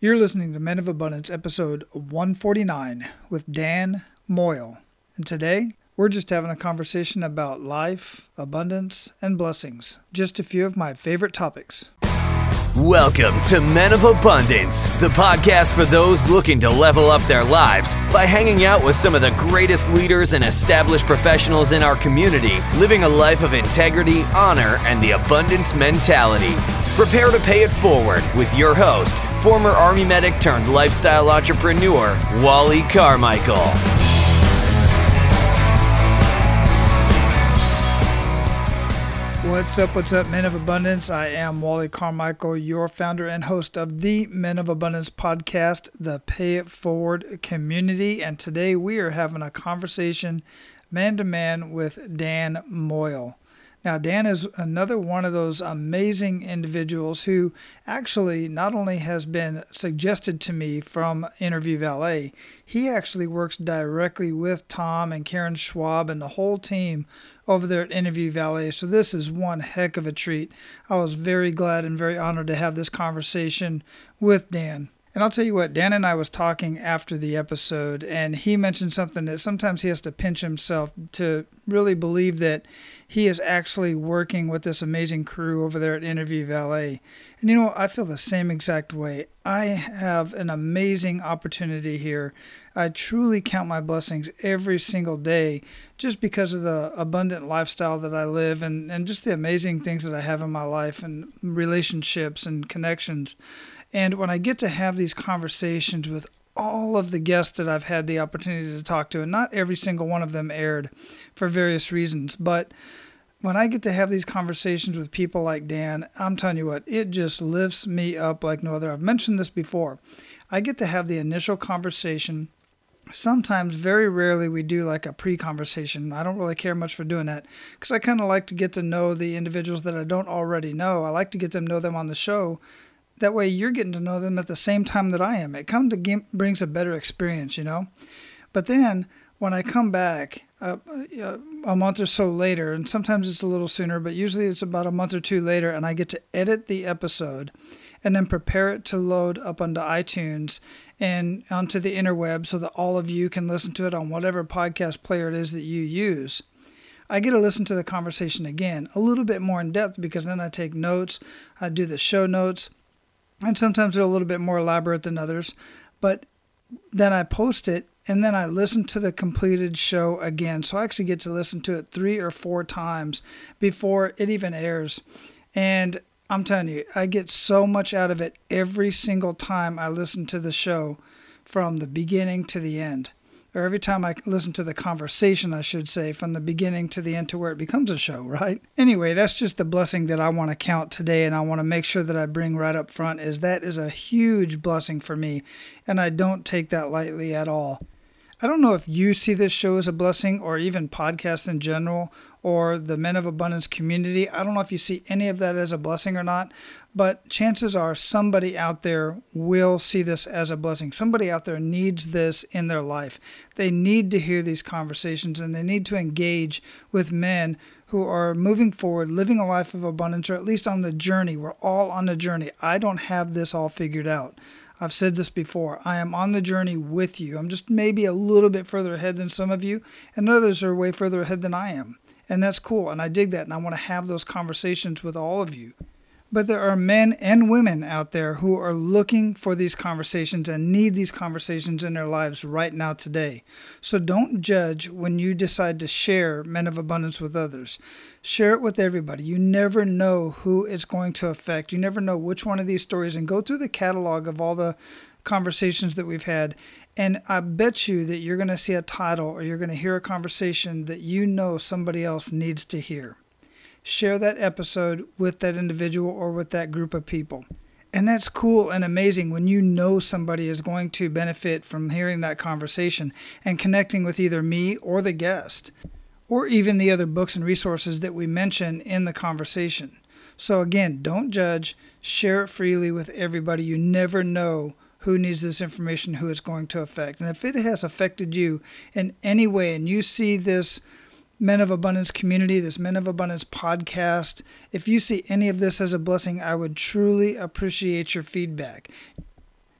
You're listening to Men of Abundance, episode 149 with Dan Moyle. And today, we're just having a conversation about life, abundance, and blessings. Just a few of my favorite topics. Welcome to Men of Abundance, the podcast for those looking to level up their lives by hanging out with some of the greatest leaders and established professionals in our community, living a life of integrity, honor, and the abundance mentality. Prepare to pay it forward with your host, former Army medic turned lifestyle entrepreneur, Wally Carmichael. What's up, what's up, Men of Abundance? I am Wally Carmichael, your founder and host of the Men of Abundance podcast, the Pay It Forward community. And today we are having a conversation man to man with Dan Moyle. Now, Dan is another one of those amazing individuals who actually not only has been suggested to me from Interview Valet, he actually works directly with Tom and Karen Schwab and the whole team over there at Interview Valet. So this is one heck of a treat. I was very glad and very honored to have this conversation with Dan. And I'll tell you what, Dan and I was talking after the episode, and he mentioned something that sometimes he has to pinch himself to really believe that he is actually working with this amazing crew over there at Interview Valet. And you know, I feel the same exact way. I have an amazing opportunity here. I truly count my blessings every single day just because of the abundant lifestyle that I live and, and just the amazing things that I have in my life and relationships and connections. And when I get to have these conversations with all of the guests that I've had the opportunity to talk to, and not every single one of them aired for various reasons, but when I get to have these conversations with people like Dan, I'm telling you what, it just lifts me up like no other. I've mentioned this before. I get to have the initial conversation. Sometimes, very rarely, we do like a pre conversation. I don't really care much for doing that because I kind of like to get to know the individuals that I don't already know. I like to get them know them on the show that way you're getting to know them at the same time that I am. It comes to brings a better experience, you know. But then when I come back uh, uh, a month or so later, and sometimes it's a little sooner, but usually it's about a month or two later, and I get to edit the episode and then prepare it to load up onto iTunes and onto the interweb so that all of you can listen to it on whatever podcast player it is that you use. I get to listen to the conversation again a little bit more in depth because then I take notes, I do the show notes, and sometimes they're a little bit more elaborate than others. But then I post it and then I listen to the completed show again. So I actually get to listen to it three or four times before it even airs. And I'm telling you, I get so much out of it every single time I listen to the show from the beginning to the end or every time I listen to the conversation, I should say, from the beginning to the end to where it becomes a show, right? Anyway, that's just the blessing that I want to count today and I want to make sure that I bring right up front is that is a huge blessing for me and I don't take that lightly at all. I don't know if you see this show as a blessing or even podcasts in general or the Men of Abundance community. I don't know if you see any of that as a blessing or not, but chances are somebody out there will see this as a blessing. Somebody out there needs this in their life. They need to hear these conversations and they need to engage with men who are moving forward, living a life of abundance, or at least on the journey. We're all on the journey. I don't have this all figured out. I've said this before. I am on the journey with you. I'm just maybe a little bit further ahead than some of you, and others are way further ahead than I am. And that's cool. And I dig that. And I want to have those conversations with all of you. But there are men and women out there who are looking for these conversations and need these conversations in their lives right now today. So don't judge when you decide to share Men of Abundance with others. Share it with everybody. You never know who it's going to affect. You never know which one of these stories. And go through the catalog of all the conversations that we've had. And I bet you that you're going to see a title or you're going to hear a conversation that you know somebody else needs to hear share that episode with that individual or with that group of people. And that's cool and amazing when you know somebody is going to benefit from hearing that conversation and connecting with either me or the guest, or even the other books and resources that we mention in the conversation. So, again, don't judge, share it freely with everybody. You never know who needs this information, who it's going to affect. And if it has affected you in any way and you see this Men of Abundance community, this Men of Abundance podcast. If you see any of this as a blessing, I would truly appreciate your feedback.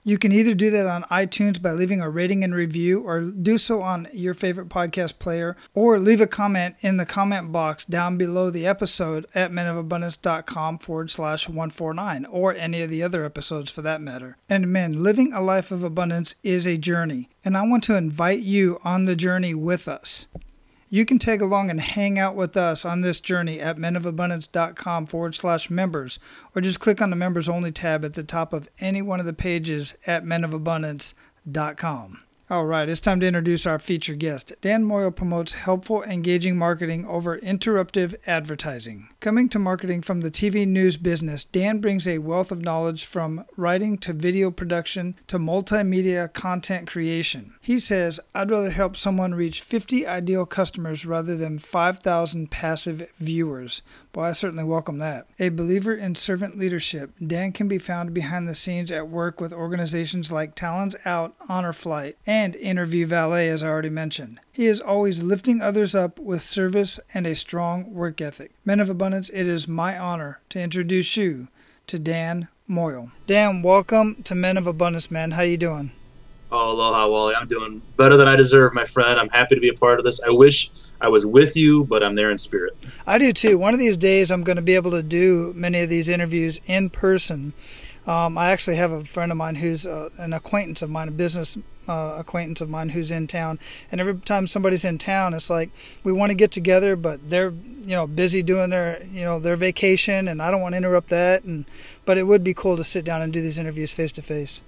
You can either do that on iTunes by leaving a rating and review, or do so on your favorite podcast player, or leave a comment in the comment box down below the episode at menofabundance.com forward slash 149, or any of the other episodes for that matter. And men, living a life of abundance is a journey, and I want to invite you on the journey with us. You can tag along and hang out with us on this journey at menofabundance.com forward slash members, or just click on the members only tab at the top of any one of the pages at menofabundance.com. All right, it's time to introduce our featured guest. Dan Moyle promotes helpful, engaging marketing over interruptive advertising. Coming to marketing from the TV news business, Dan brings a wealth of knowledge from writing to video production to multimedia content creation. He says, I'd rather help someone reach 50 ideal customers rather than 5,000 passive viewers. Well, I certainly welcome that. A believer in servant leadership, Dan can be found behind the scenes at work with organizations like Talons Out, Honor Flight, and Interview Valet, as I already mentioned. He is always lifting others up with service and a strong work ethic. Men of Abundance, it is my honor to introduce you to Dan Moyle. Dan, welcome to Men of Abundance, man. How you doing? Oh, aloha, Wally. I'm doing better than I deserve, my friend. I'm happy to be a part of this. I wish I was with you, but I'm there in spirit. I do too. One of these days, I'm going to be able to do many of these interviews in person. Um, I actually have a friend of mine who's uh, an acquaintance of mine, a business uh, acquaintance of mine who's in town. And every time somebody's in town, it's like we want to get together, but they're you know busy doing their you know their vacation, and I don't want to interrupt that. And but it would be cool to sit down and do these interviews face to face.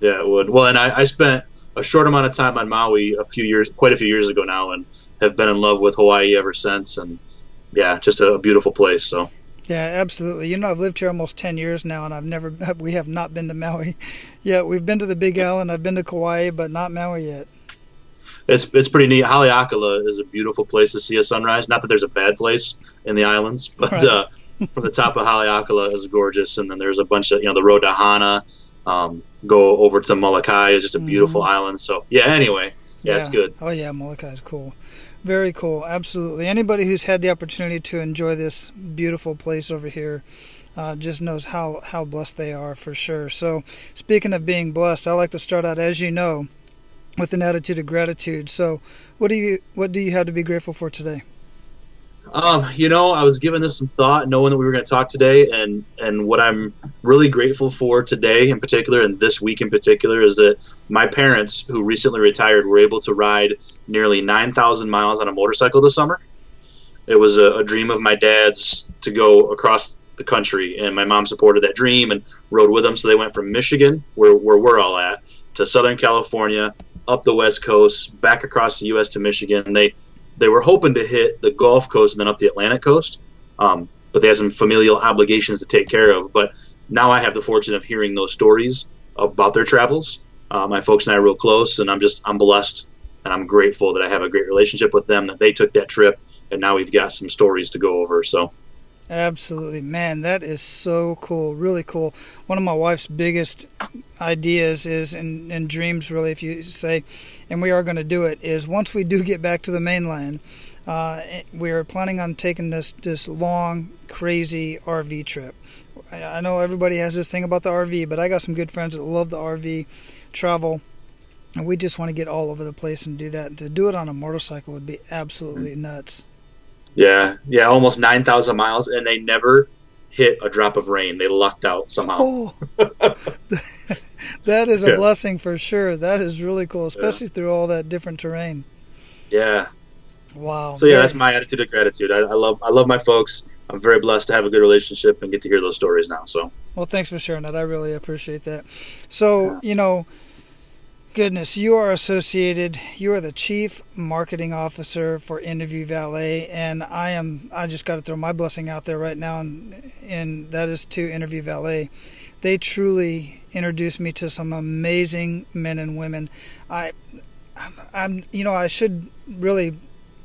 Yeah, it would. Well, and I, I spent a short amount of time on Maui a few years, quite a few years ago now, and have been in love with Hawaii ever since. And yeah, just a, a beautiful place. So. Yeah, absolutely. You know, I've lived here almost ten years now, and I've never, we have not been to Maui. yet. we've been to the Big Island, I've been to Kauai, but not Maui yet. It's it's pretty neat. Haleakala is a beautiful place to see a sunrise. Not that there's a bad place in the islands, but right. uh, from the top of Haleakala is gorgeous, and then there's a bunch of you know the road to Hana. Um, go over to Molokai. It's just a beautiful mm-hmm. island. So yeah. Anyway, yeah, yeah, it's good. Oh yeah, Molokai is cool. Very cool. Absolutely. Anybody who's had the opportunity to enjoy this beautiful place over here. Uh, just knows how, how blessed they are for sure. So, speaking of being blessed, I like to start out, as you know, with an attitude of gratitude. So, what do you what do you have to be grateful for today? Um, you know, I was giving this some thought, knowing that we were going to talk today, and and what I'm really grateful for today, in particular, and this week in particular, is that my parents, who recently retired, were able to ride nearly 9,000 miles on a motorcycle this summer. It was a, a dream of my dad's to go across the country, and my mom supported that dream and rode with them. So they went from Michigan, where where we're all at, to Southern California, up the West Coast, back across the U.S. to Michigan. They they were hoping to hit the Gulf Coast and then up the Atlantic coast, um, but they had some familial obligations to take care of. But now I have the fortune of hearing those stories about their travels. Uh, my folks and I are real close, and I'm just I'm blessed and I'm grateful that I have a great relationship with them. That they took that trip, and now we've got some stories to go over. So. Absolutely, man, that is so cool, really cool. One of my wife's biggest ideas is, and, and dreams, really, if you say, and we are going to do it, is once we do get back to the mainland, uh, we're planning on taking this this long, crazy RV trip. I know everybody has this thing about the RV, but I got some good friends that love the RV travel, and we just want to get all over the place and do that. And to do it on a motorcycle would be absolutely mm-hmm. nuts. Yeah, yeah, almost nine thousand miles, and they never hit a drop of rain. They lucked out somehow. Oh, that is a yeah. blessing for sure. That is really cool, especially yeah. through all that different terrain. Yeah. Wow. So yeah, that's my attitude of gratitude. I, I love I love my folks. I'm very blessed to have a good relationship and get to hear those stories now. So. Well, thanks for sharing that. I really appreciate that. So yeah. you know Goodness, you are associated. You are the chief marketing officer for Interview Valet, and I am. I just got to throw my blessing out there right now, and, and that is to Interview Valet. They truly introduced me to some amazing men and women. I, I'm, you know, I should really,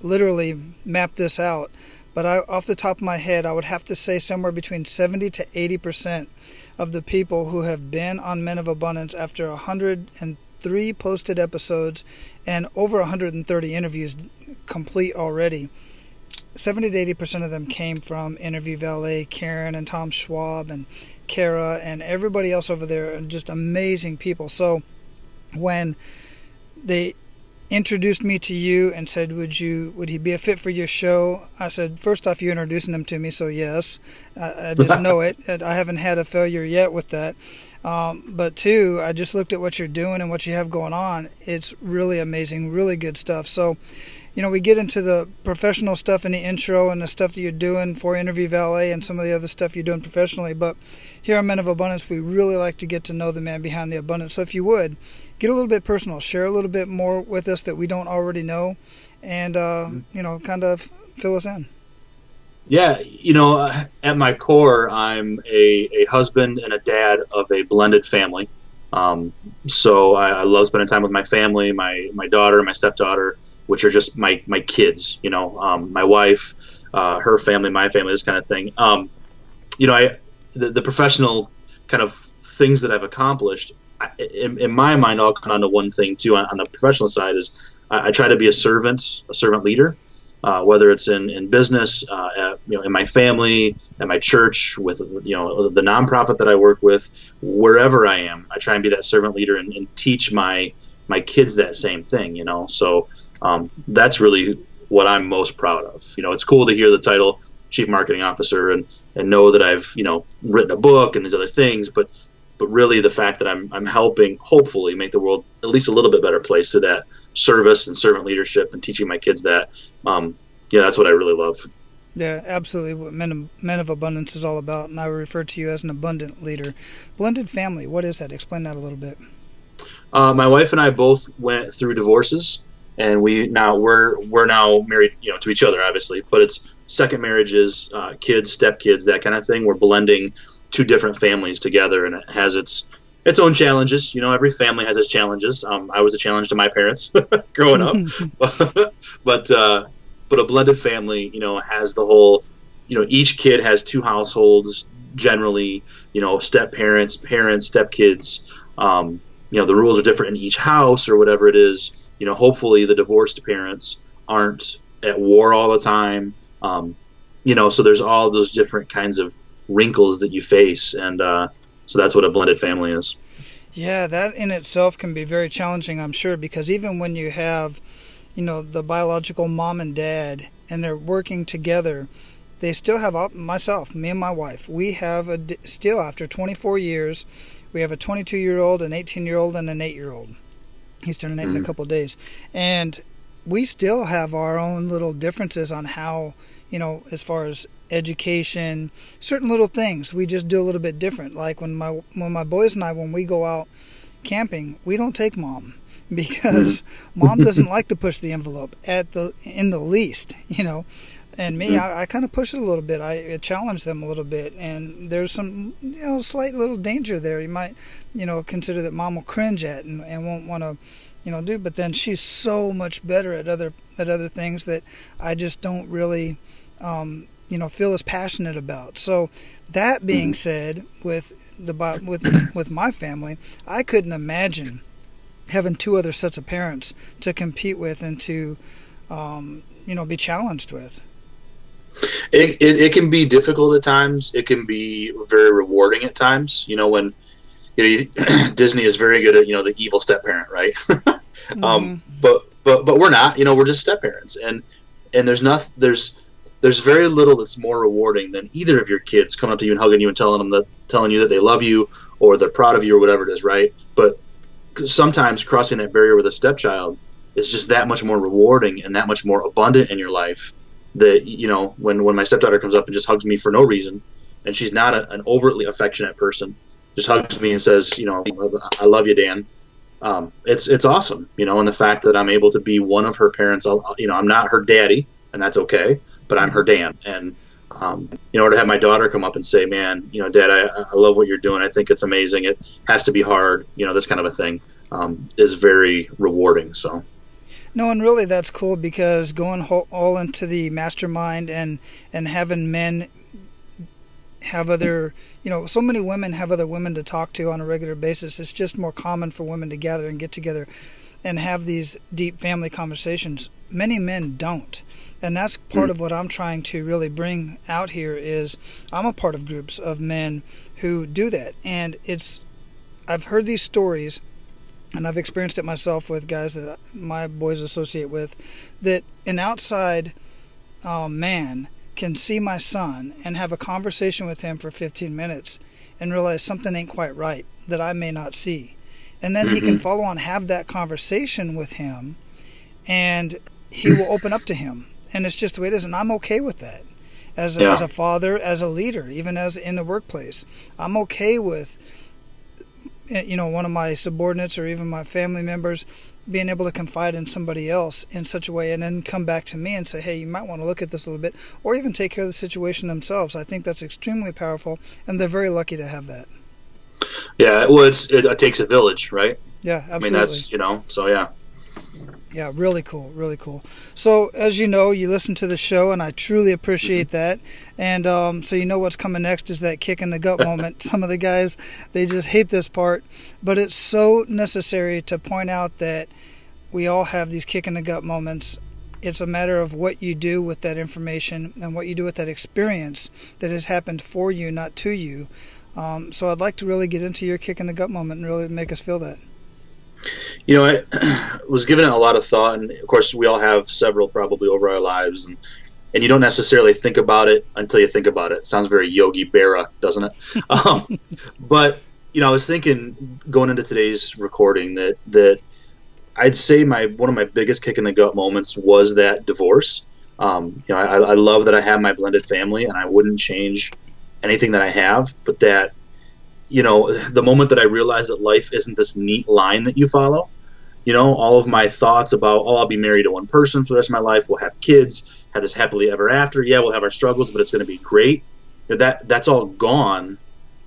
literally map this out, but I, off the top of my head, I would have to say somewhere between 70 to 80 percent of the people who have been on Men of Abundance after 130 three posted episodes and over 130 interviews complete already. 70 to 80 percent of them came from Interview Valet, Karen and Tom Schwab and Kara and everybody else over there, just amazing people. So when they introduced me to you and said, "Would you would he be a fit for your show?" I said, first off, you're introducing him to me, so yes, I, I just know it. I haven't had a failure yet with that. Um, but two, I just looked at what you're doing and what you have going on. It's really amazing, really good stuff. So, you know, we get into the professional stuff in the intro and the stuff that you're doing for Interview Valet and some of the other stuff you're doing professionally. But here on Men of Abundance, we really like to get to know the man behind the abundance. So if you would, get a little bit personal, share a little bit more with us that we don't already know, and, uh, you know, kind of fill us in. Yeah, you know, at my core, I'm a, a husband and a dad of a blended family. Um, so I, I, love spending time with my family, my my daughter, my stepdaughter, which are just my my kids. You know, um, my wife, uh, her family, my family, this kind of thing. Um, you know, I the, the, professional kind of things that I've accomplished. I, in, in, my mind, all come down to one thing too. On, on the professional side, is I, I try to be a servant, a servant leader uh, whether it's in, in business, uh, at, you know, in my family, at my church, with you know the nonprofit that I work with, wherever I am, I try and be that servant leader and, and teach my my kids that same thing. You know, so um, that's really what I'm most proud of. You know, it's cool to hear the title chief marketing officer and and know that I've you know written a book and these other things, but but really the fact that I'm I'm helping hopefully make the world at least a little bit better place through that service and servant leadership and teaching my kids that. Um, yeah, that's what I really love. Yeah, absolutely. What Men of, Men of Abundance is all about, and I refer to you as an abundant leader. Blended family, what is that? Explain that a little bit. Uh, my wife and I both went through divorces, and we now we're we're now married, you know, to each other, obviously. But it's second marriages, uh, kids, stepkids, that kind of thing. We're blending two different families together, and it has its its own challenges. You know, every family has its challenges. Um, I was a challenge to my parents growing up, but uh, but a blended family, you know, has the whole, you know, each kid has two households generally. You know, step parents, parents, step kids. Um, you know, the rules are different in each house or whatever it is. You know, hopefully the divorced parents aren't at war all the time. Um, you know, so there's all those different kinds of wrinkles that you face, and uh, so that's what a blended family is. Yeah, that in itself can be very challenging, I'm sure, because even when you have, you know, the biological mom and dad and they're working together, they still have myself, me and my wife. We have a still after 24 years, we have a 22 year old, an 18 year old, and an 8 year old. He's turning 8 mm-hmm. in a mm-hmm. couple days, and we still have our own little differences on how you know, as far as education, certain little things we just do a little bit different. Like when my when my boys and I when we go out camping, we don't take mom because mom doesn't like to push the envelope at the in the least, you know. And me. I, I kind of push it a little bit. I challenge them a little bit, and there's some, you know, slight little danger there. You might, you know, consider that mom will cringe at and, and won't want to, you know, do. But then she's so much better at other at other things that I just don't really um, you know feel as passionate about. So that being mm-hmm. said, with the with with my family, I couldn't imagine having two other sets of parents to compete with and to um, you know be challenged with. It, it, it can be difficult at times. It can be very rewarding at times. You know when you know, Disney is very good at you know the evil step parent, right? um, mm-hmm. But but but we're not. You know we're just step parents, and and there's nothing there's there's very little that's more rewarding than either of your kids coming up to you and hugging you and telling them that telling you that they love you or they're proud of you or whatever it is, right? But sometimes crossing that barrier with a stepchild is just that much more rewarding and that much more abundant in your life. That you know, when when my stepdaughter comes up and just hugs me for no reason, and she's not a, an overtly affectionate person, just hugs me and says, you know, I love you, Dan. Um, it's it's awesome, you know, and the fact that I'm able to be one of her parents. I'll, you know, I'm not her daddy, and that's okay but I'm her dad. And um, you know, to have my daughter come up and say, "Man, you know, Dad, I, I love what you're doing. I think it's amazing. It has to be hard. You know, this kind of a thing um, is very rewarding." So. No, and really that's cool because going all into the mastermind and and having men have other, you know, so many women have other women to talk to on a regular basis. It's just more common for women to gather and get together and have these deep family conversations. Many men don't. And that's part of what I'm trying to really bring out here is I'm a part of groups of men who do that. And it's I've heard these stories and I've experienced it myself with guys that my boys associate with that an outside uh, man can see my son and have a conversation with him for 15 minutes and realize something ain't quite right that I may not see. And then mm-hmm. he can mm-hmm. follow on, have that conversation with him, and he will open up to him. And it's just the way it is. And I'm okay with that. As a, yeah. as a father, as a leader, even as in the workplace, I'm okay with, eh, you know, one of my subordinates or even my family members being able to confide in somebody else in such a way and then come back to me and say, hey, you might want to look at this a little bit, or even take care of the situation themselves. I think that's extremely powerful, and they're very lucky to have that. Yeah, well, it's it, it takes a village, right? Yeah, absolutely. I mean, that's you know, so yeah. Yeah, really cool, really cool. So, as you know, you listen to the show, and I truly appreciate mm-hmm. that. And um, so, you know what's coming next is that kick in the gut moment. Some of the guys, they just hate this part, but it's so necessary to point out that we all have these kick in the gut moments. It's a matter of what you do with that information and what you do with that experience that has happened for you, not to you. Um, so, I'd like to really get into your kick in the gut moment and really make us feel that. You know, I was given it a lot of thought, and of course, we all have several probably over our lives, and and you don't necessarily think about it until you think about it. it sounds very Yogi Berra, doesn't it? um, but you know, I was thinking going into today's recording that that I'd say my one of my biggest kick in the gut moments was that divorce. Um, you know, I, I love that I have my blended family, and I wouldn't change anything that I have, but that you know, the moment that I realized that life isn't this neat line that you follow, you know, all of my thoughts about, oh, I'll be married to one person for the rest of my life, we'll have kids, have this happily ever after. Yeah, we'll have our struggles, but it's going to be great. That that's all gone.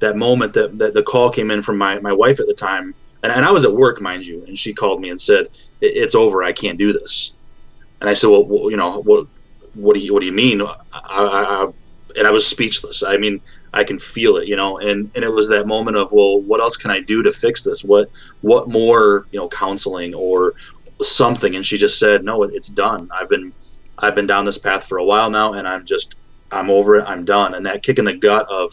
That moment that, that the call came in from my, my wife at the time, and, and I was at work, mind you, and she called me and said, "It's over. I can't do this." And I said, "Well, well you know, what what do you what do you mean?" I, I, I, and I was speechless. I mean, I can feel it, you know, and, and it was that moment of, well, what else can I do to fix this? What, what more, you know, counseling or something. And she just said, no, it's done. I've been, I've been down this path for a while now and I'm just, I'm over it. I'm done. And that kick in the gut of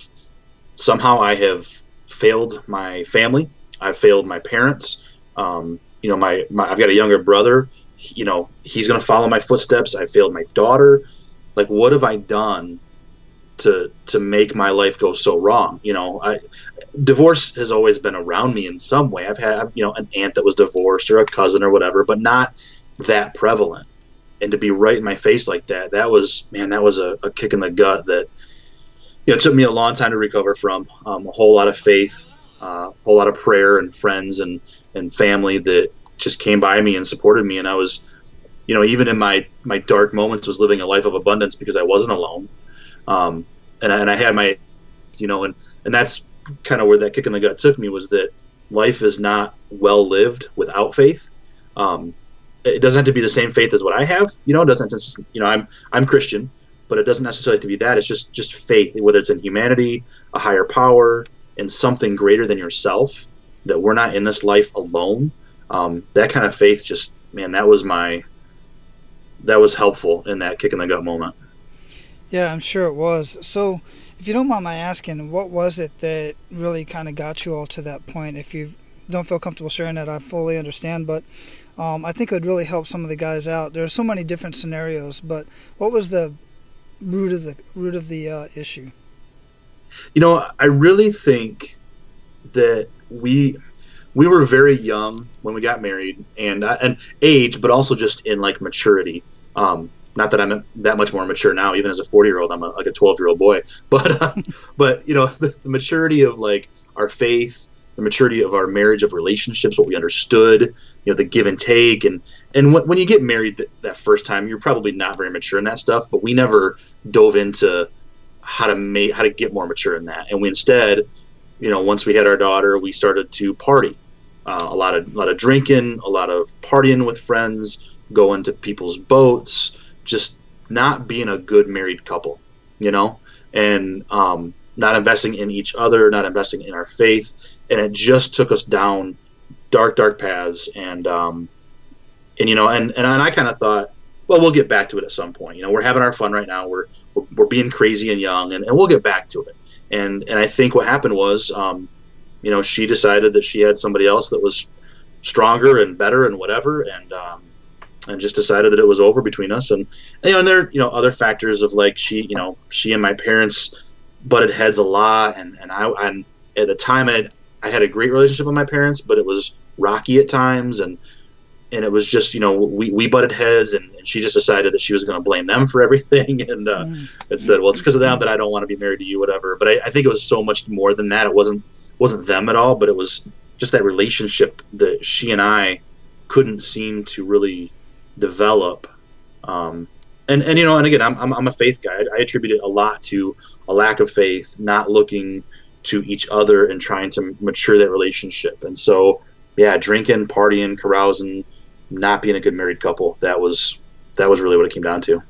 somehow I have failed my family. I've failed my parents. Um, you know, my, my, I've got a younger brother, you know, he's going to follow my footsteps. I failed my daughter. Like, what have I done to to make my life go so wrong. You know, I divorce has always been around me in some way. I've had you know an aunt that was divorced or a cousin or whatever, but not that prevalent. And to be right in my face like that, that was man, that was a, a kick in the gut that you know took me a long time to recover from. Um, a whole lot of faith, uh, a whole lot of prayer, and friends and and family that just came by me and supported me. And I was, you know, even in my my dark moments, was living a life of abundance because I wasn't alone um, and, I, and I had my, you know, and, and that's kind of where that kick in the gut took me was that life is not well lived without faith. Um, it doesn't have to be the same faith as what I have. You know, it doesn't. Just, you know, I'm I'm Christian, but it doesn't necessarily have to be that. It's just just faith, whether it's in humanity, a higher power, and something greater than yourself. That we're not in this life alone. Um, that kind of faith, just man, that was my that was helpful in that kick in the gut moment. Yeah, I'm sure it was. So, if you don't mind my asking, what was it that really kind of got you all to that point? If you don't feel comfortable sharing that, I fully understand. But um, I think it would really help some of the guys out. There are so many different scenarios, but what was the root of the root of the uh, issue? You know, I really think that we we were very young when we got married, and uh, and age, but also just in like maturity. Um, not that I'm that much more mature now. Even as a 40 year old, I'm a, like a 12 year old boy. But uh, but you know the, the, maturity of like our faith, the maturity of our marriage, of relationships, what we understood, you know, the give and take, and and when, when you get married th- that first time, you're probably not very mature in that stuff. But we never dove into how to make how to get more mature in that, and we instead, you know, once we had our daughter, we started to party. Uh, a lot of a lot of drinking, a lot of partying with friends, going to people's boats, just not being a good married couple, you know, and um, not investing in each other, not investing in our faith, and it just took us down dark, dark paths. And um, and you know, and and I kind of thought, well, we'll get back to it at some point. You know, we're having our fun right now. We're we're, we're being crazy and young, and, and we'll get back to it. And and I think what happened was, um, you know, she decided that she had somebody else that was stronger and better and whatever, and um, and just decided that it was over between us. And, and you know, and there you know other factors of like she, you know, she and my parents butted heads a lot, and and I and at the time I I had a great relationship with my parents, but it was rocky at times, and and it was just you know we, we butted heads. And, and she just decided that she was going to blame them for everything. And uh, mm. it said well it's because of them that i don't want to be married to you whatever. But I, I, think it was so much more than that. It wasn't wasn't them at all but it was just that relationship that she and i couldn't seem to really develop um, and and you know and again i'm, I'm, I'm a faith guy I, I attribute it a lot to a lack of faith not looking to each other and trying to mature that relationship and so yeah drinking partying carousing not being a good married couple. That was that was really what it came down to.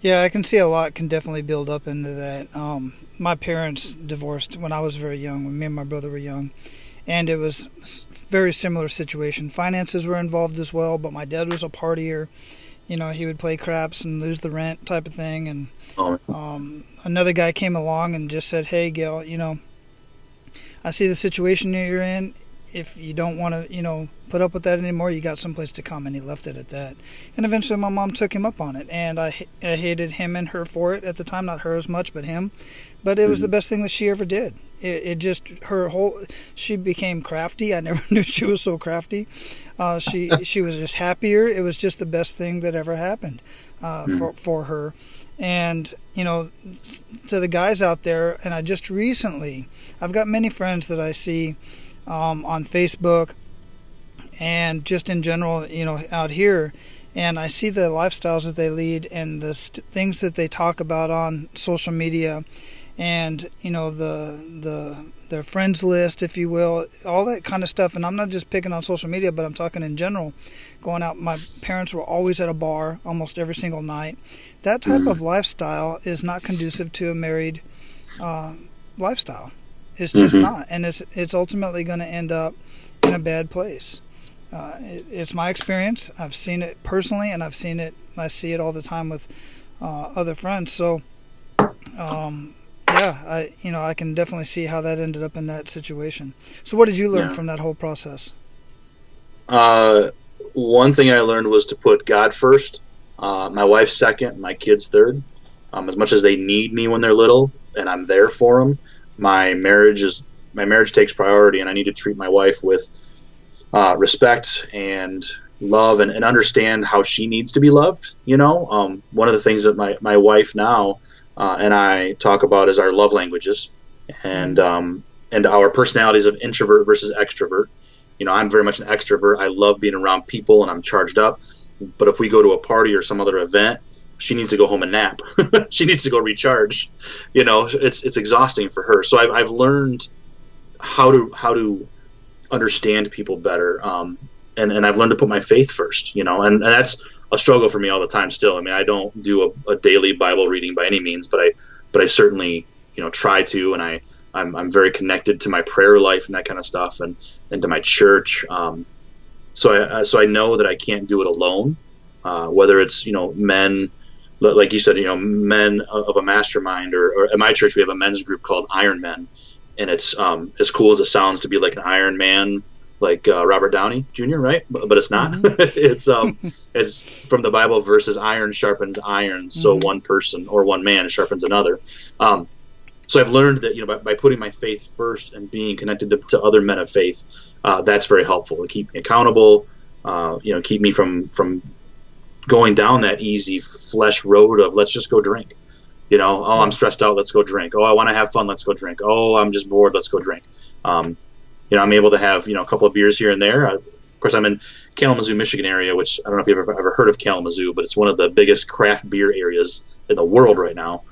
Yeah, I can see a lot can definitely build up into that. Um, my parents divorced when I was very young, when me and my brother were young, and it was very similar situation. Finances were involved as well, but my dad was a partier. You know, he would play craps and lose the rent type of thing. And oh. um, another guy came along and just said, "Hey, Gail, you know, I see the situation that you're in if you don't want to, you know, put up with that anymore, you got someplace to come. And he left it at that. And eventually my mom took him up on it. And I, I hated him and her for it at the time, not her as much, but him. But it was mm-hmm. the best thing that she ever did. It, it, just, her whole, she became crafty. I never knew she was so crafty. Uh, she, she was just happier. It was just the best thing that ever happened uh, mm-hmm. for, for her. And, you know, to the guys out there, and I just recently, I've got many friends that I see um, on Facebook and just in general, you know, out here. And I see the lifestyles that they lead and the st- things that they talk about on social media, and you know the the their friends list, if you will, all that kind of stuff. And I'm not just picking on social media, but I'm talking in general. Going out, my parents were always at a bar almost every single night. That type mm. of lifestyle is not conducive to a married uh, lifestyle. It's just mm-hmm. not, and it's it's ultimately going to end up in a bad place. Uh, it, it's my experience. I've seen it personally, and I've seen it. I see it all the time with uh, other friends. So, um, yeah, I you know I can definitely see how that ended up in that situation. So, what did you learn yeah. from that whole process? Uh, one thing I learned was to put God first, uh, my wife second, my kids third. Um, as much as they need me when they're little, and I'm there for them my marriage is my marriage takes priority, and I need to treat my wife with uh, respect and love and, and, understand how she needs to be loved. You know, um, one of the things that my, my wife now uh, and I talk about is our love languages and um, and our personalities of introvert versus extrovert. You know, I'm very much an extrovert. I love being around people and I'm charged up. But if we go to a party or some other event, she needs to go home and nap. she needs to go recharge. You know, it's it's exhausting for her. So I've, I've learned how to how to understand people better, um, and and I've learned to put my faith first. You know, and, and that's a struggle for me all the time. Still, I mean, I don't do a, a daily Bible reading by any means, but I but I certainly you know try to, and I I'm, I'm very connected to my prayer life and that kind of stuff, and and to my church. Um, so I so I know that I can't do it alone. Uh, whether it's you know men like you said, you know, men of a mastermind, or, or at my church we have a men's group called Iron Men, and it's um, as cool as it sounds to be like an Iron Man, like uh, Robert Downey Jr., right? But, but it's not. Mm-hmm. it's um, it's from the Bible versus iron sharpens iron, so mm-hmm. one person or one man sharpens another. Um, so I've learned that you know by, by, putting my faith first and being connected to, to other men of faith, uh, that's very helpful to keep me accountable. Uh, you know, keep me from from going down that easy flesh road of let's just go drink. You know, oh, I'm stressed out. Let's go drink. Oh, I want to have fun. Let's go drink. Oh, I'm just bored. Let's go drink. Um, you know, I'm able to have you know a couple of beers here and there. I, of course, I'm in Kalamazoo, Michigan area, which I don't know if you've ever, ever heard of Kalamazoo, but it's one of the biggest craft beer areas in the world right now.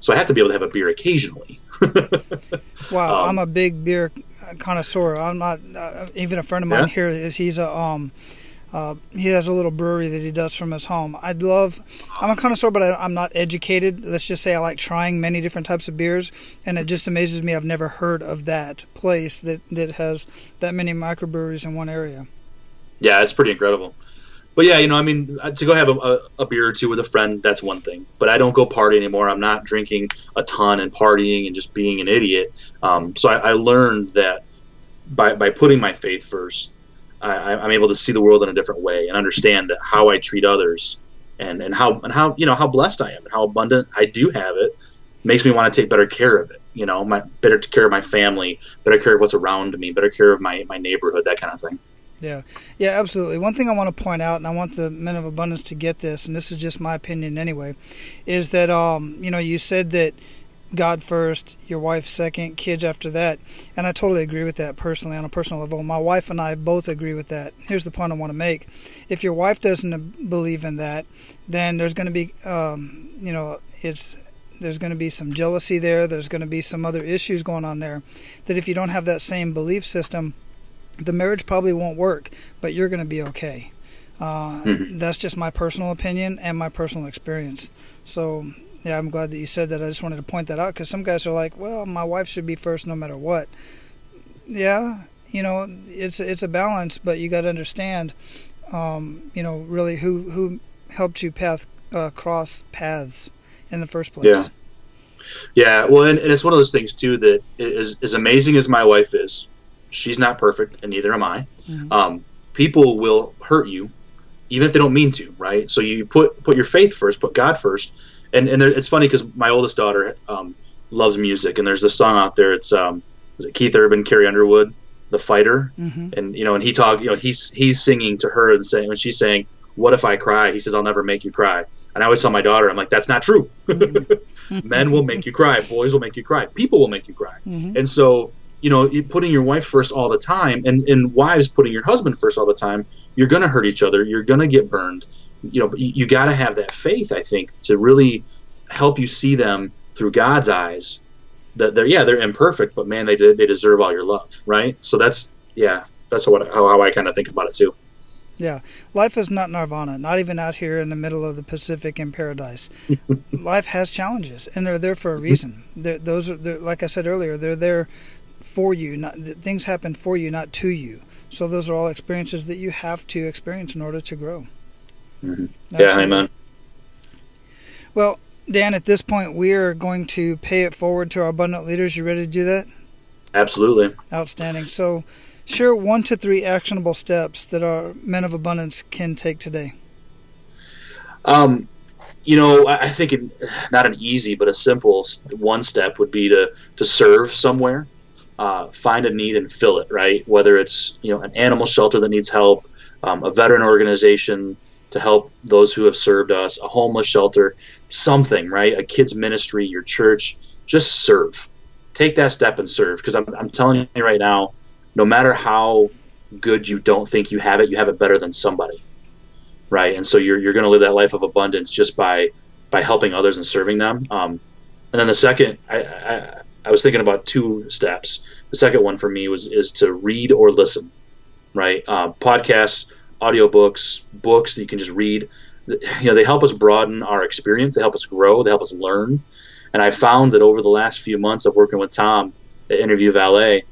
So I have to be able to have a beer occasionally. wow, um, I'm a big beer connoisseur. I'm not uh, even a friend of mine yeah? here is he's a um, uh, he has a little brewery that he does from his home. I'd love. I'm a connoisseur, but I, am not educated. Let's just say I like trying many different types of beers, and it just amazes me. I've never heard of that place that that has that many microbreweries in one area. Yeah, it's pretty incredible. but yeah, you know, I mean, uh, to go have a, a, a, beer or two with a friend, that's one thing. But I don't go party anymore. I'm not drinking a ton and partying and just being an idiot. Um, so I, I, learned that by, by putting my faith first, I, I'm able to see the world in a different way and understand how I treat others and, and how and how you know how blessed I am and how abundant I do have it makes me want to take better care of it. You know, my better care of my family, better care of what's around me, better care of my, my neighborhood, that kind of thing. Yeah, yeah, absolutely. One thing I want to point out, and I want the men of abundance to get this, and this is just my opinion anyway, is that um, you know you said that God first, your wife second, kids after that, and I totally agree with that personally on a personal level. My wife and I both agree with that. Here's the point I want to make: if your wife doesn't believe in that, then there's going to be, um, you know, it's there's going to be some jealousy there. There's going to be some other issues going on there. That if you don't have that same belief system the marriage probably won't work, but you're going to be okay. Uh, mm-hmm. That's just my personal opinion and my personal experience. So, yeah, I'm glad that you said that. I just wanted to point that out because some guys are like, well, my wife should be first no matter what. Yeah, you know, it's it's a balance, but you got to understand, um, you know, really who who helped you path uh, cross paths in the first place. Yeah. Yeah, well, and, and it's one of those things too that is as amazing as my wife is, She's not perfect, and neither am I. Mm-hmm. Um, people will hurt you, even if they don't mean to, right? So you put put your faith first, put God first, and and there, it's funny because my oldest daughter um, loves music, and there's this song out there. It's um, is it Keith Urban, Carrie Underwood, "The Fighter," mm-hmm. and you know, and he talk, you know, he's he's singing to her and saying, when she's saying, "What if I cry?" He says, "I'll never make you cry." And I always tell my daughter, I'm like, that's not true. Mm-hmm. Men will make you cry. Boys will make you cry. People will make you cry. Mm-hmm. And so you know, putting your wife first all the time, and and wives putting your husband first all the time, you're going to hurt each other. You're going to get burned. You know, you, you got to have that faith, I think, to really help you see them through God's eyes. That they're yeah, they're imperfect, but man, they they deserve all your love, right? So that's yeah, that's what how, how I kind of think about it too. Yeah, life is not nirvana, not even out here in the middle of the Pacific in paradise. life has challenges, and they're there for a reason. They're, those are, like I said earlier, they're there for you. Not things happen for you, not to you. So those are all experiences that you have to experience in order to grow. Mm-hmm. Yeah, amen. Well, Dan, at this point, we are going to pay it forward to our abundant leaders. You ready to do that? Absolutely. Outstanding. So, share one to three actionable steps that our men of abundance can take today. Um, you know, I think not an easy but a simple one step would be to to serve somewhere uh, find a need and fill it, right? Whether it's you know an animal shelter that needs help, um, a veteran organization to help those who have served us, a homeless shelter, something, right? A kids ministry, your church, just serve. Take that step and serve because I'm, I'm telling you right now, no matter how good you don't think you have it, you have it better than somebody, right? And so you're you're going to live that life of abundance just by by helping others and serving them. Um, and then the second, I, I I was thinking about two steps. The second one for me was is to read or listen, right? Uh, podcasts, audiobooks, books that you can just read. You know, they help us broaden our experience. They help us grow. They help us learn. And I found that over the last few months of working with Tom at Interview Valet,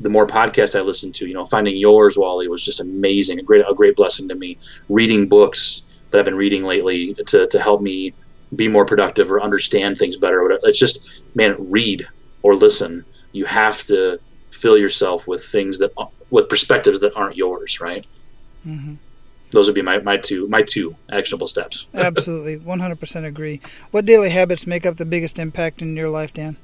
the more podcasts I listened to, you know, finding yours, Wally, was just amazing, a great, a great blessing to me. Reading books that I've been reading lately to, to help me be more productive or understand things better. It's just, man, read or listen. You have to fill yourself with things that with perspectives that aren't yours, right? Mm-hmm. Those would be my, my two my two actionable steps. Absolutely, one hundred percent agree. What daily habits make up the biggest impact in your life, Dan?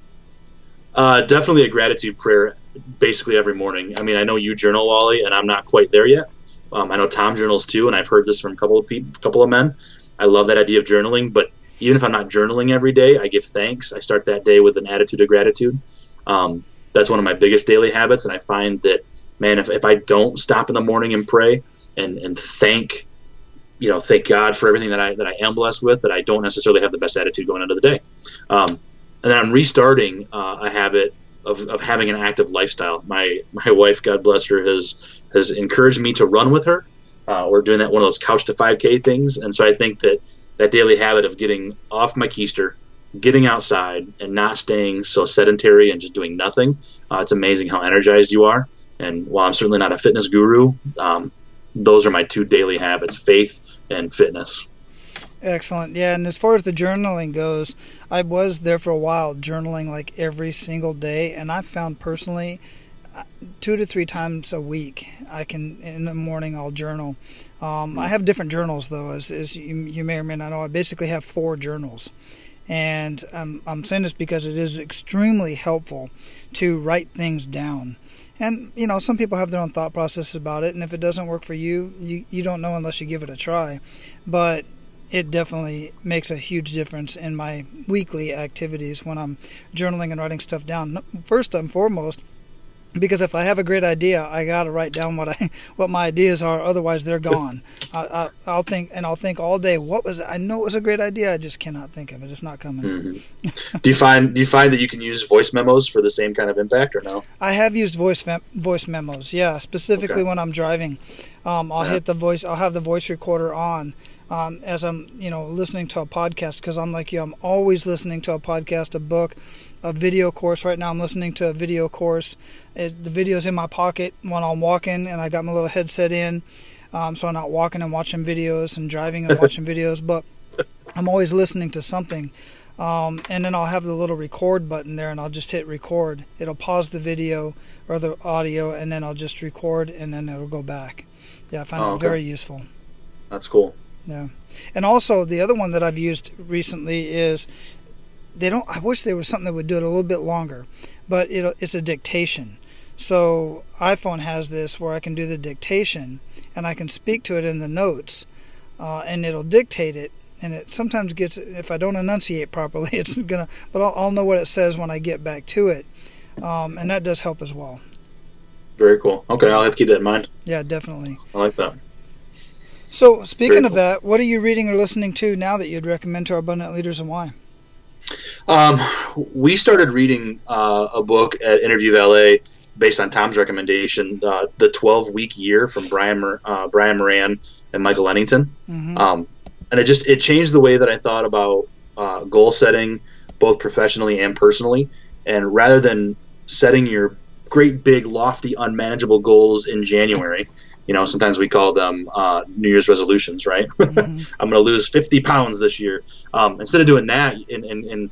Uh, definitely a gratitude prayer, basically every morning. I mean, I know you journal, Wally, and I'm not quite there yet. Um, I know Tom journals too, and I've heard this from a couple of people, couple of men. I love that idea of journaling, but even if I'm not journaling every day, I give thanks. I start that day with an attitude of gratitude. Um, that's one of my biggest daily habits, and I find that man, if, if I don't stop in the morning and pray and and thank you know thank God for everything that I that I am blessed with, that I don't necessarily have the best attitude going into the day. Um, and then I'm restarting uh, a habit of, of having an active lifestyle. My my wife, God bless her, has has encouraged me to run with her. Uh, we're doing that one of those couch to 5K things, and so I think that that daily habit of getting off my keister, getting outside, and not staying so sedentary and just doing nothing. Uh, it's amazing how energized you are. And while I'm certainly not a fitness guru, um, those are my two daily habits: faith and fitness. Excellent. Yeah, and as far as the journaling goes, I was there for a while journaling like every single day, and I found personally uh, two to three times a week I can in the morning I'll journal. Um, I have different journals though, as, as you, you may or may not know. I basically have four journals, and I'm saying this because it is extremely helpful to write things down. And you know, some people have their own thought processes about it, and if it doesn't work for you, you you don't know unless you give it a try. But it definitely makes a huge difference in my weekly activities when I'm journaling and writing stuff down. First and foremost, because if I have a great idea, I got to write down what I what my ideas are. Otherwise, they're gone. I, will think and I'll think all day. What was? I know it was a great idea. I just cannot think of it. It's not coming. Mm-hmm. do you find Do you find that you can use voice memos for the same kind of impact, or no? I have used voice voice memos. Yeah, specifically okay. when I'm driving, um, I'll yeah. hit the voice. I'll have the voice recorder on um, as I'm, you know, listening to a podcast because I'm like you, I'm always listening to a podcast, a book, a video course. Right now, I'm listening to a video course. It, the video's in my pocket when I'm walking, and I got my little headset in, um, so I'm not walking and watching videos and driving and watching videos. But I'm always listening to something. Um, and then I'll have the little record button there, and I'll just hit record. It'll pause the video or the audio, and then I'll just record, and then it'll go back. Yeah, I find oh, okay. it very useful. That's cool. Yeah, and also the other one that I've used recently is they don't. I wish there was something that would do it a little bit longer, but it, it's a dictation. So iPhone has this where I can do the dictation and I can speak to it in the notes, uh, and it'll dictate it. And it sometimes gets if I don't enunciate properly, it's gonna. But I'll, I'll know what it says when I get back to it, um, and that does help as well. Very cool. Okay, I'll have to keep that in mind. Yeah, definitely. I like that. So, speaking Very of cool. that, what are you reading or listening to now that you'd recommend to our abundant leaders and why? Um, we started reading uh, a book at Interview Valet based on Tom's recommendation, uh, the 12 week year from Brian uh, Brian Moran and Michael Lennington. Mm-hmm. Um, and it just it changed the way that I thought about uh, goal setting, both professionally and personally. And rather than setting your great big lofty unmanageable goals in January, you know, sometimes we call them uh, New Year's resolutions, right? Mm-hmm. I'm going to lose 50 pounds this year. Um, instead of doing that and, and, and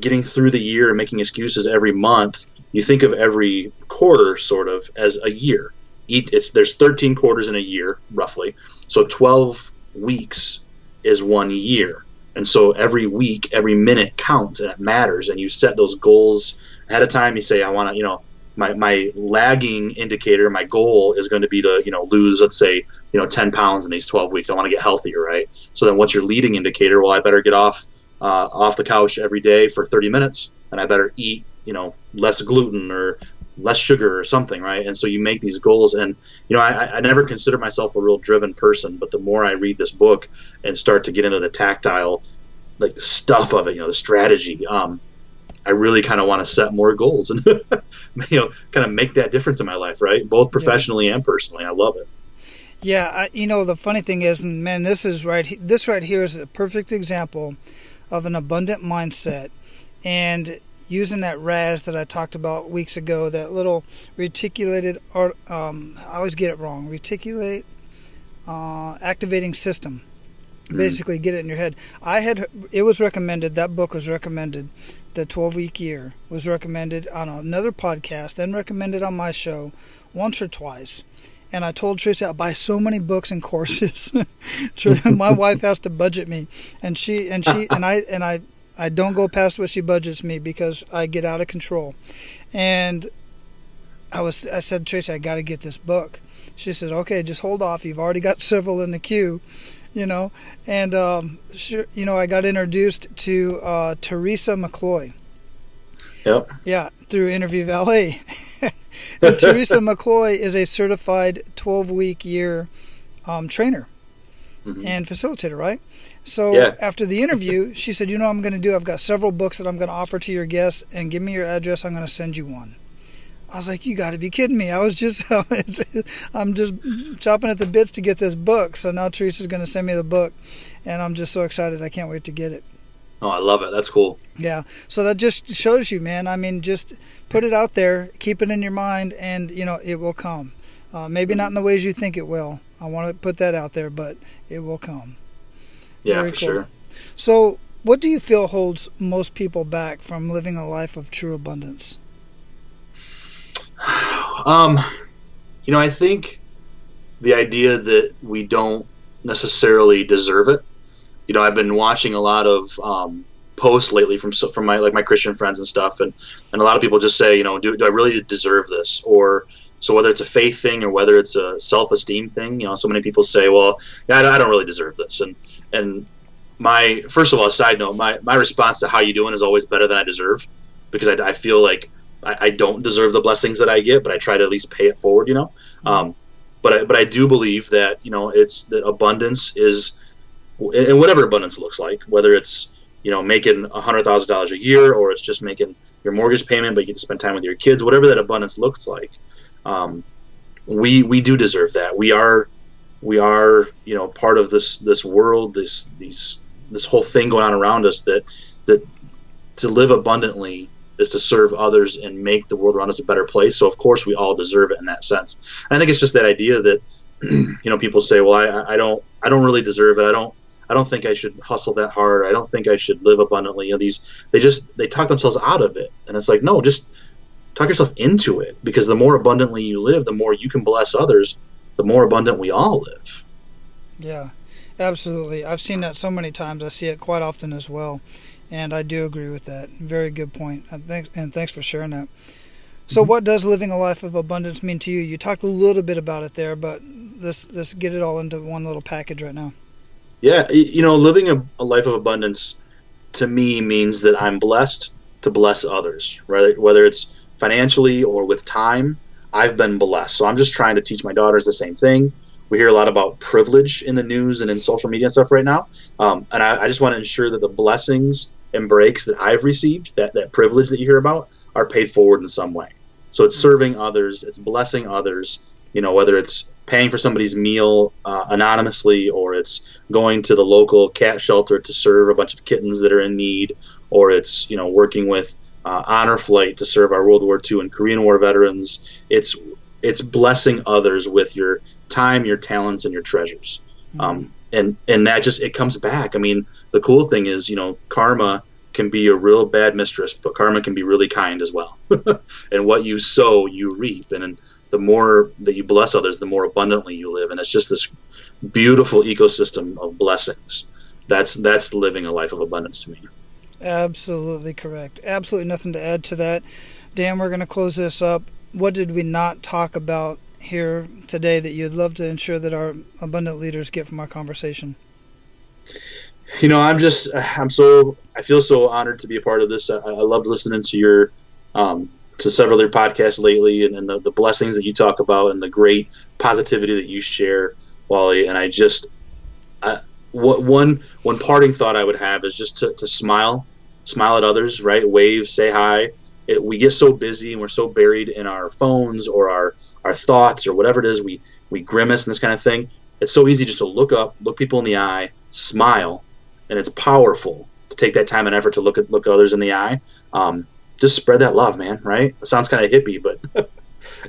getting through the year and making excuses every month, you think of every quarter sort of as a year. It's there's 13 quarters in a year roughly, so 12 weeks is one year, and so every week, every minute counts and it matters. And you set those goals ahead of time. You say, I want to, you know, my, my lagging indicator, my goal is going to be to, you know, lose, let's say, you know, 10 pounds in these 12 weeks. I want to get healthier, right? So then what's your leading indicator? Well, I better get off, uh, off the couch every day for 30 minutes and I better eat, you know, less gluten or less sugar or something, right? And so you make these goals. And, you know, I, I never consider myself a real driven person, but the more I read this book and start to get into the tactile, like the stuff of it, you know, the strategy, um, I really kind of want to set more goals and you know kind of make that difference in my life, right? Both professionally yeah. and personally. I love it. Yeah, I, you know the funny thing is, and man, this is right. This right here is a perfect example of an abundant mindset, and using that RAS that I talked about weeks ago, that little reticulated, or um, I always get it wrong, reticulate uh, activating system Mm. basically get it in your head. I had it was recommended that book was recommended, the 12 week year was recommended on another podcast, then recommended on my show once or twice. And I told Tracy I'll buy so many books and courses. my wife has to budget me, and she and she and I and I I don't go past what she budgets me because I get out of control. And I was I said Tracy I got to get this book. She said okay just hold off you've already got several in the queue you know. And um, sure, you know, I got introduced to uh, Teresa McCloy. Yep. Yeah, through Interview Valet. and Teresa McCloy is a certified 12 week year um, trainer mm-hmm. and facilitator, right? So yeah. after the interview, she said, "You know what I'm going to do? I've got several books that I'm going to offer to your guests, and give me your address. I'm going to send you one." I was like, "You got to be kidding me!" I was just, I'm just chopping at the bits to get this book. So now Teresa's going to send me the book, and I'm just so excited. I can't wait to get it. Oh, I love it. That's cool. Yeah. So that just shows you, man. I mean, just put it out there, keep it in your mind, and you know it will come. Uh, maybe not in the ways you think it will, I want to put that out there, but it will come. Yeah, Very for cool. sure. So, what do you feel holds most people back from living a life of true abundance? Um, you know, I think the idea that we don't necessarily deserve it. You know, I've been watching a lot of um, posts lately from from my like my Christian friends and stuff, and and a lot of people just say, you know, do, do I really deserve this? Or so whether it's a faith thing or whether it's a self esteem thing, you know, so many people say, well, yeah, I don't really deserve this, and and my first of all, a side note, my my response to how you doing is always better than I deserve, because I, I feel like I, I, don't deserve the blessings that I get, but I try to at least pay it forward, you know. Mm-hmm. Um, but I, but I do believe that you know it's that abundance is, and whatever abundance looks like, whether it's you know making hundred thousand dollars a year or it's just making your mortgage payment, but you get to spend time with your kids, whatever that abundance looks like, um, we we do deserve that. We are we are you know part of this this world, this these this whole thing going on around us that that to live abundantly is to serve others and make the world around us a better place. So of course we all deserve it in that sense. And I think it's just that idea that you know people say, well, I, I don't I don't really deserve it. I don't I don't think I should hustle that hard. I don't think I should live abundantly. You know, these they just they talk themselves out of it, and it's like no, just talk yourself into it because the more abundantly you live, the more you can bless others, the more abundant we all live. Yeah, Absolutely. I've seen that so many times. I see it quite often as well. And I do agree with that. Very good point. And thanks, and thanks for sharing that. So, mm-hmm. what does living a life of abundance mean to you? You talked a little bit about it there, but let's let's get it all into one little package right now. Yeah, you know, living a, a life of abundance to me means that I'm blessed to bless others, right? Whether it's financially or with time, I've been blessed. So I'm just trying to teach my daughters the same thing we hear a lot about privilege in the news and in social media and stuff right now. Um, and I, I, just want to ensure that the blessings and breaks that I've received, that, that privilege that you hear about, are paid forward in some way. So it's serving others, it's blessing others, you know, whether it's paying for somebody's meal uh, anonymously or it's going to the local cat shelter to serve a bunch of kittens that are in need or it's, you know, working with uh, Honor Flight to serve our World War II and Korean War veterans. It's it's blessing others with your time, your talents, and your treasures. Mm-hmm. Um, and and that just it comes back. I mean, the cool thing is, you know, karma can be a real bad mistress, but karma can be really kind as well. and what you sow, you reap. And, and the more that you bless others, the more abundantly you live. And it's just this beautiful ecosystem of blessings. That's that's living a life of abundance to me. Absolutely correct. Absolutely nothing to add to that. Dan, we're going to close this up. What did we not talk about here today that you'd love to ensure that our abundant leaders get from our conversation? You know, I'm just, I'm so, I feel so honored to be a part of this. I, I love listening to your, um, to several of your podcasts lately and, and the, the blessings that you talk about and the great positivity that you share, Wally. And I just, I, what one, one parting thought I would have is just to, to smile, smile at others, right? Wave, say hi. It, we get so busy and we're so buried in our phones or our our thoughts or whatever it is, we we grimace and this kind of thing. It's so easy just to look up, look people in the eye, smile, and it's powerful to take that time and effort to look at look others in the eye. Um, just spread that love, man. Right? It sounds kind of hippie, but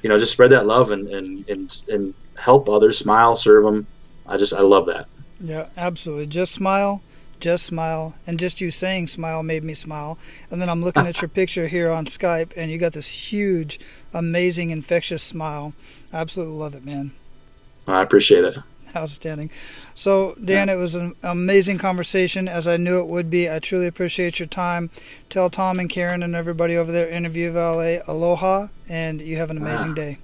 you know, just spread that love and and and and help others, smile, serve them. I just I love that. Yeah, absolutely. Just smile just smile and just you saying smile made me smile and then i'm looking at your picture here on skype and you got this huge amazing infectious smile i absolutely love it man i appreciate it outstanding so dan yeah. it was an amazing conversation. As i knew it would be i truly appreciate your time. Tell tom and karen and everybody over there interview valet aloha and you have an amazing day.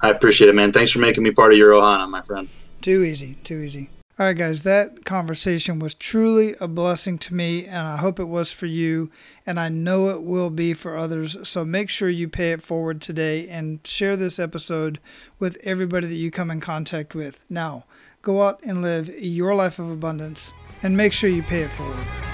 I appreciate it man. Thanks for making me part of your ohana my friend. Too easy too easy all right, guys, that conversation was truly a blessing to me, and I hope it was for you, and I know it will be for others. So make sure you pay it forward today and share this episode with everybody that you come in contact with. Now, go out and live your life of abundance, and make sure you pay it forward.